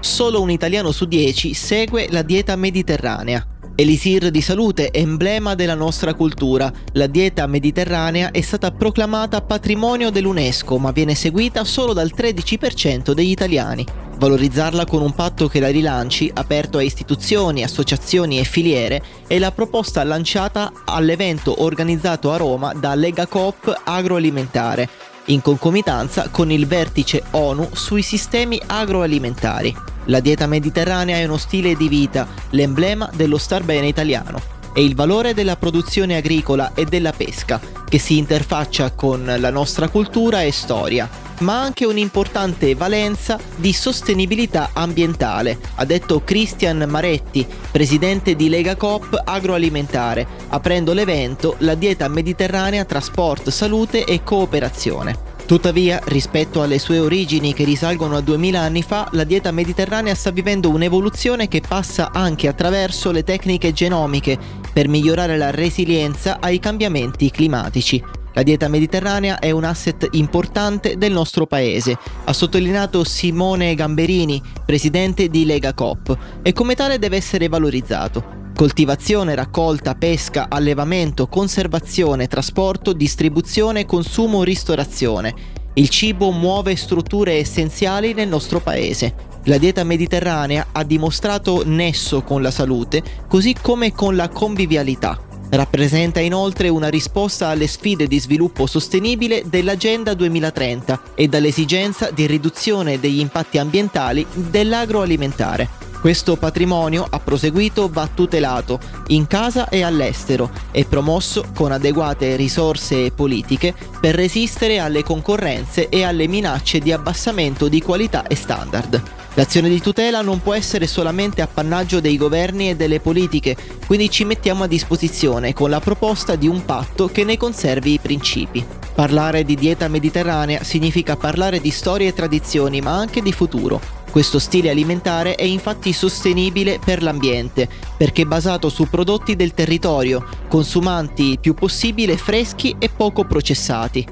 Solo un italiano su dieci segue la dieta mediterranea. Elisir di salute, emblema della nostra cultura. La dieta mediterranea è stata proclamata patrimonio dell'UNESCO, ma viene seguita solo dal 13% degli italiani valorizzarla con un patto che la rilanci, aperto a istituzioni, associazioni e filiere, è la proposta lanciata all'evento organizzato a Roma da Lega Coop Agroalimentare, in concomitanza con il vertice ONU sui sistemi agroalimentari. La dieta mediterranea è uno stile di vita, l'emblema dello star bene italiano e il valore della produzione agricola e della pesca, che si interfaccia con la nostra cultura e storia, ma anche un'importante valenza di sostenibilità ambientale, ha detto Cristian Maretti, presidente di Lega Coop Agroalimentare, aprendo l'evento La dieta mediterranea tra sport, salute e cooperazione. Tuttavia, rispetto alle sue origini che risalgono a 2000 anni fa, la dieta mediterranea sta vivendo un'evoluzione che passa anche attraverso le tecniche genomiche per migliorare la resilienza ai cambiamenti climatici. La dieta mediterranea è un asset importante del nostro paese, ha sottolineato Simone Gamberini, presidente di Lega Coop, e come tale deve essere valorizzato. Coltivazione, raccolta, pesca, allevamento, conservazione, trasporto, distribuzione, consumo, ristorazione. Il cibo muove strutture essenziali nel nostro paese. La dieta mediterranea ha dimostrato nesso con la salute, così come con la convivialità. Rappresenta inoltre una risposta alle sfide di sviluppo sostenibile dell'Agenda 2030 e dall'esigenza di riduzione degli impatti ambientali dell'agroalimentare. Questo patrimonio, ha proseguito, va tutelato in casa e all'estero e promosso con adeguate risorse politiche per resistere alle concorrenze e alle minacce di abbassamento di qualità e standard. L'azione di tutela non può essere solamente appannaggio dei governi e delle politiche, quindi ci mettiamo a disposizione con la proposta di un patto che ne conservi i principi. Parlare di dieta mediterranea significa parlare di storie e tradizioni, ma anche di futuro. Questo stile alimentare è infatti sostenibile per l'ambiente, perché basato su prodotti del territorio, consumanti il più possibile freschi e poco processati.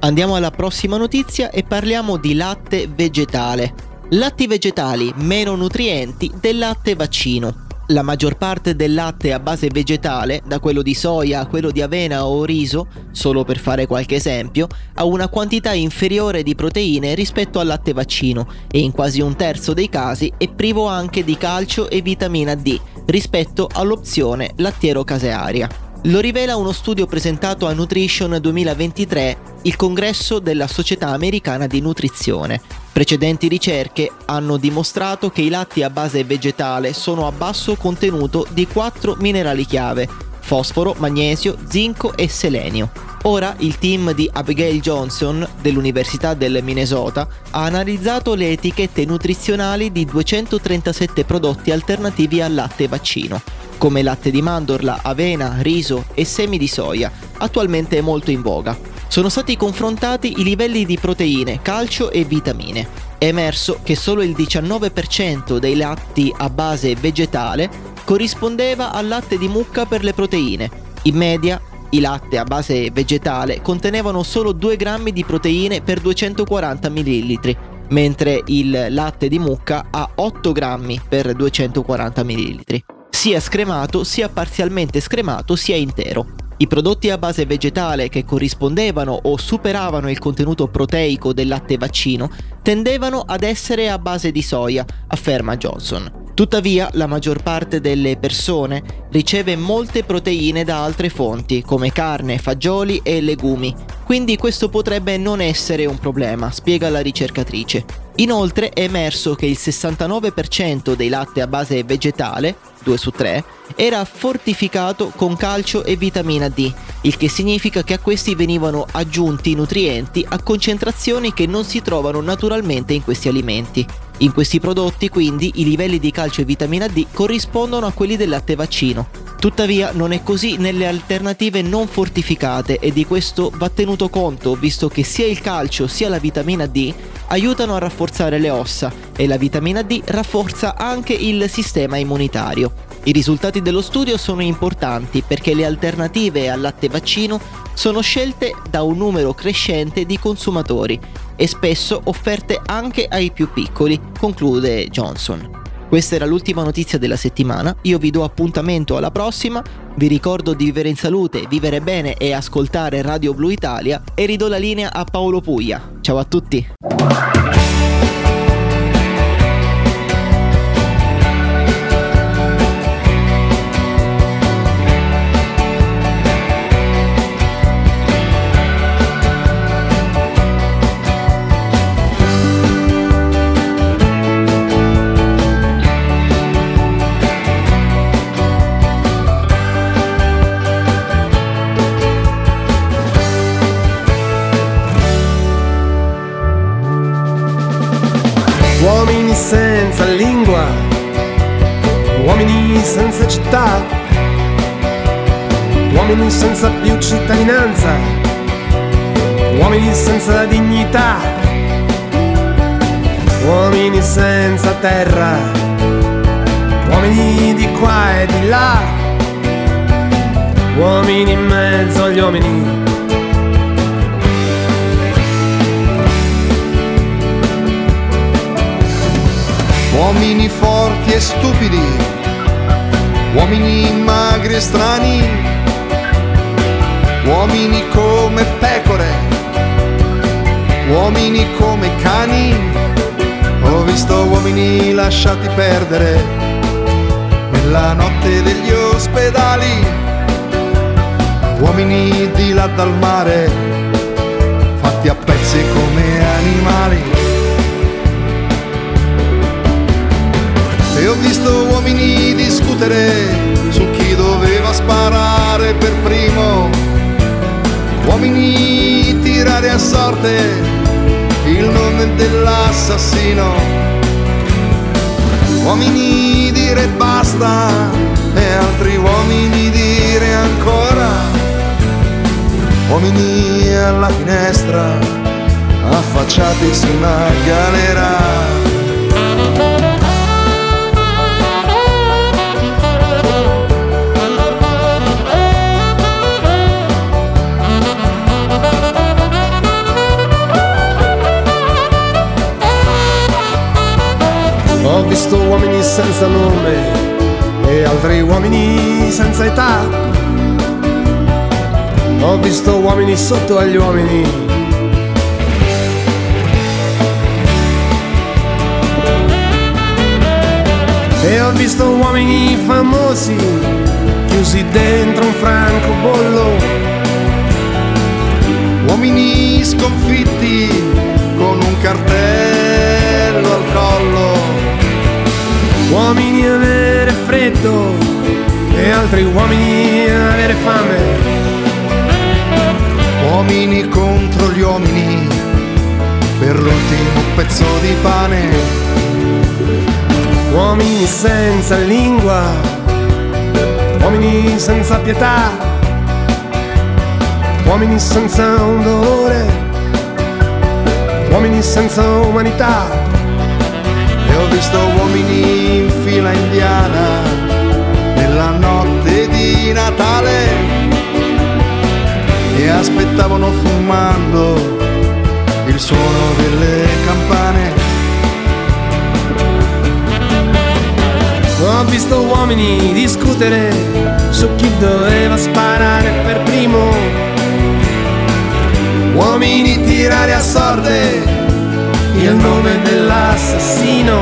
Andiamo alla prossima notizia e parliamo di latte vegetale. Latti vegetali meno nutrienti del latte vaccino. La maggior parte del latte a base vegetale, da quello di soia a quello di avena o riso, solo per fare qualche esempio, ha una quantità inferiore di proteine rispetto al latte vaccino e in quasi un terzo dei casi è privo anche di calcio e vitamina D rispetto all'opzione lattiero casearia. Lo rivela uno studio presentato a Nutrition 2023, il congresso della Società Americana di Nutrizione. Precedenti ricerche hanno dimostrato che i latti a base vegetale sono a basso contenuto di quattro minerali chiave, fosforo, magnesio, zinco e selenio. Ora il team di Abigail Johnson dell'Università del Minnesota ha analizzato le etichette nutrizionali di 237 prodotti alternativi al latte vaccino come latte di mandorla, avena, riso e semi di soia, attualmente molto in voga. Sono stati confrontati i livelli di proteine, calcio e vitamine. È emerso che solo il 19% dei latti a base vegetale corrispondeva al latte di mucca per le proteine. In media, i latte a base vegetale contenevano solo 2 grammi di proteine per 240 ml, mentre il latte di mucca ha 8 grammi per 240 ml sia scremato, sia parzialmente scremato, sia intero. I prodotti a base vegetale che corrispondevano o superavano il contenuto proteico del latte vaccino tendevano ad essere a base di soia, afferma Johnson. Tuttavia, la maggior parte delle persone riceve molte proteine da altre fonti, come carne, fagioli e legumi, quindi questo potrebbe non essere un problema, spiega la ricercatrice. Inoltre è emerso che il 69% dei latte a base vegetale 2 su 3, era fortificato con calcio e vitamina D, il che significa che a questi venivano aggiunti nutrienti a concentrazioni che non si trovano naturalmente in questi alimenti. In questi prodotti quindi i livelli di calcio e vitamina D corrispondono a quelli del latte vaccino. Tuttavia non è così nelle alternative non fortificate e di questo va tenuto conto visto che sia il calcio sia la vitamina D aiutano a rafforzare le ossa e la vitamina D rafforza anche il sistema immunitario. I risultati dello studio sono importanti perché le alternative al latte vaccino sono scelte da un numero crescente di consumatori e spesso offerte anche ai più piccoli, conclude Johnson. Questa era l'ultima notizia della settimana, io vi do appuntamento alla prossima, vi ricordo di vivere in salute, vivere bene e ascoltare Radio Blu Italia e ridò la linea a Paolo Puglia. Ciao a tutti! Lingua, uomini senza città, uomini senza più cittadinanza, uomini senza dignità, uomini senza terra, uomini di qua e di là, uomini in mezzo agli uomini. Uomini forti e stupidi, uomini magri e strani, uomini come pecore, uomini come cani. Ho visto uomini lasciati perdere nella notte degli ospedali, uomini di là dal mare, fatti a pezzi come animali. Uomini tirare a sorte il nome dell'assassino. Uomini dire basta e altri uomini dire ancora. Uomini alla finestra affacciati su una galera. Visto uomini senza nome e altri uomini senza età. Ho visto uomini sotto agli uomini. E ho visto uomini famosi chiusi dentro un francobollo. Uomini sconfitti con un cartello freddo e altri uomini avere fame. Uomini contro gli uomini per l'ultimo pezzo di pane. Uomini senza lingua, uomini senza pietà, uomini senza un dolore, uomini senza umanità. E ho visto uomini in fila indiana di Natale e aspettavano fumando il suono delle campane. Ho visto uomini discutere su chi doveva sparare per primo. Uomini tirare a sorte il nome dell'assassino.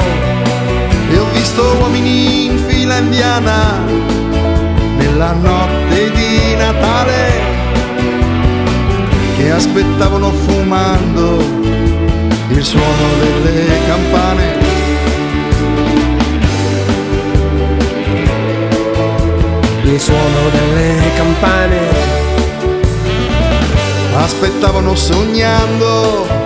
E ho visto uomini in fila indiana nella notte di Natale che aspettavano fumando il suono delle campane. Il suono delle campane. Aspettavano sognando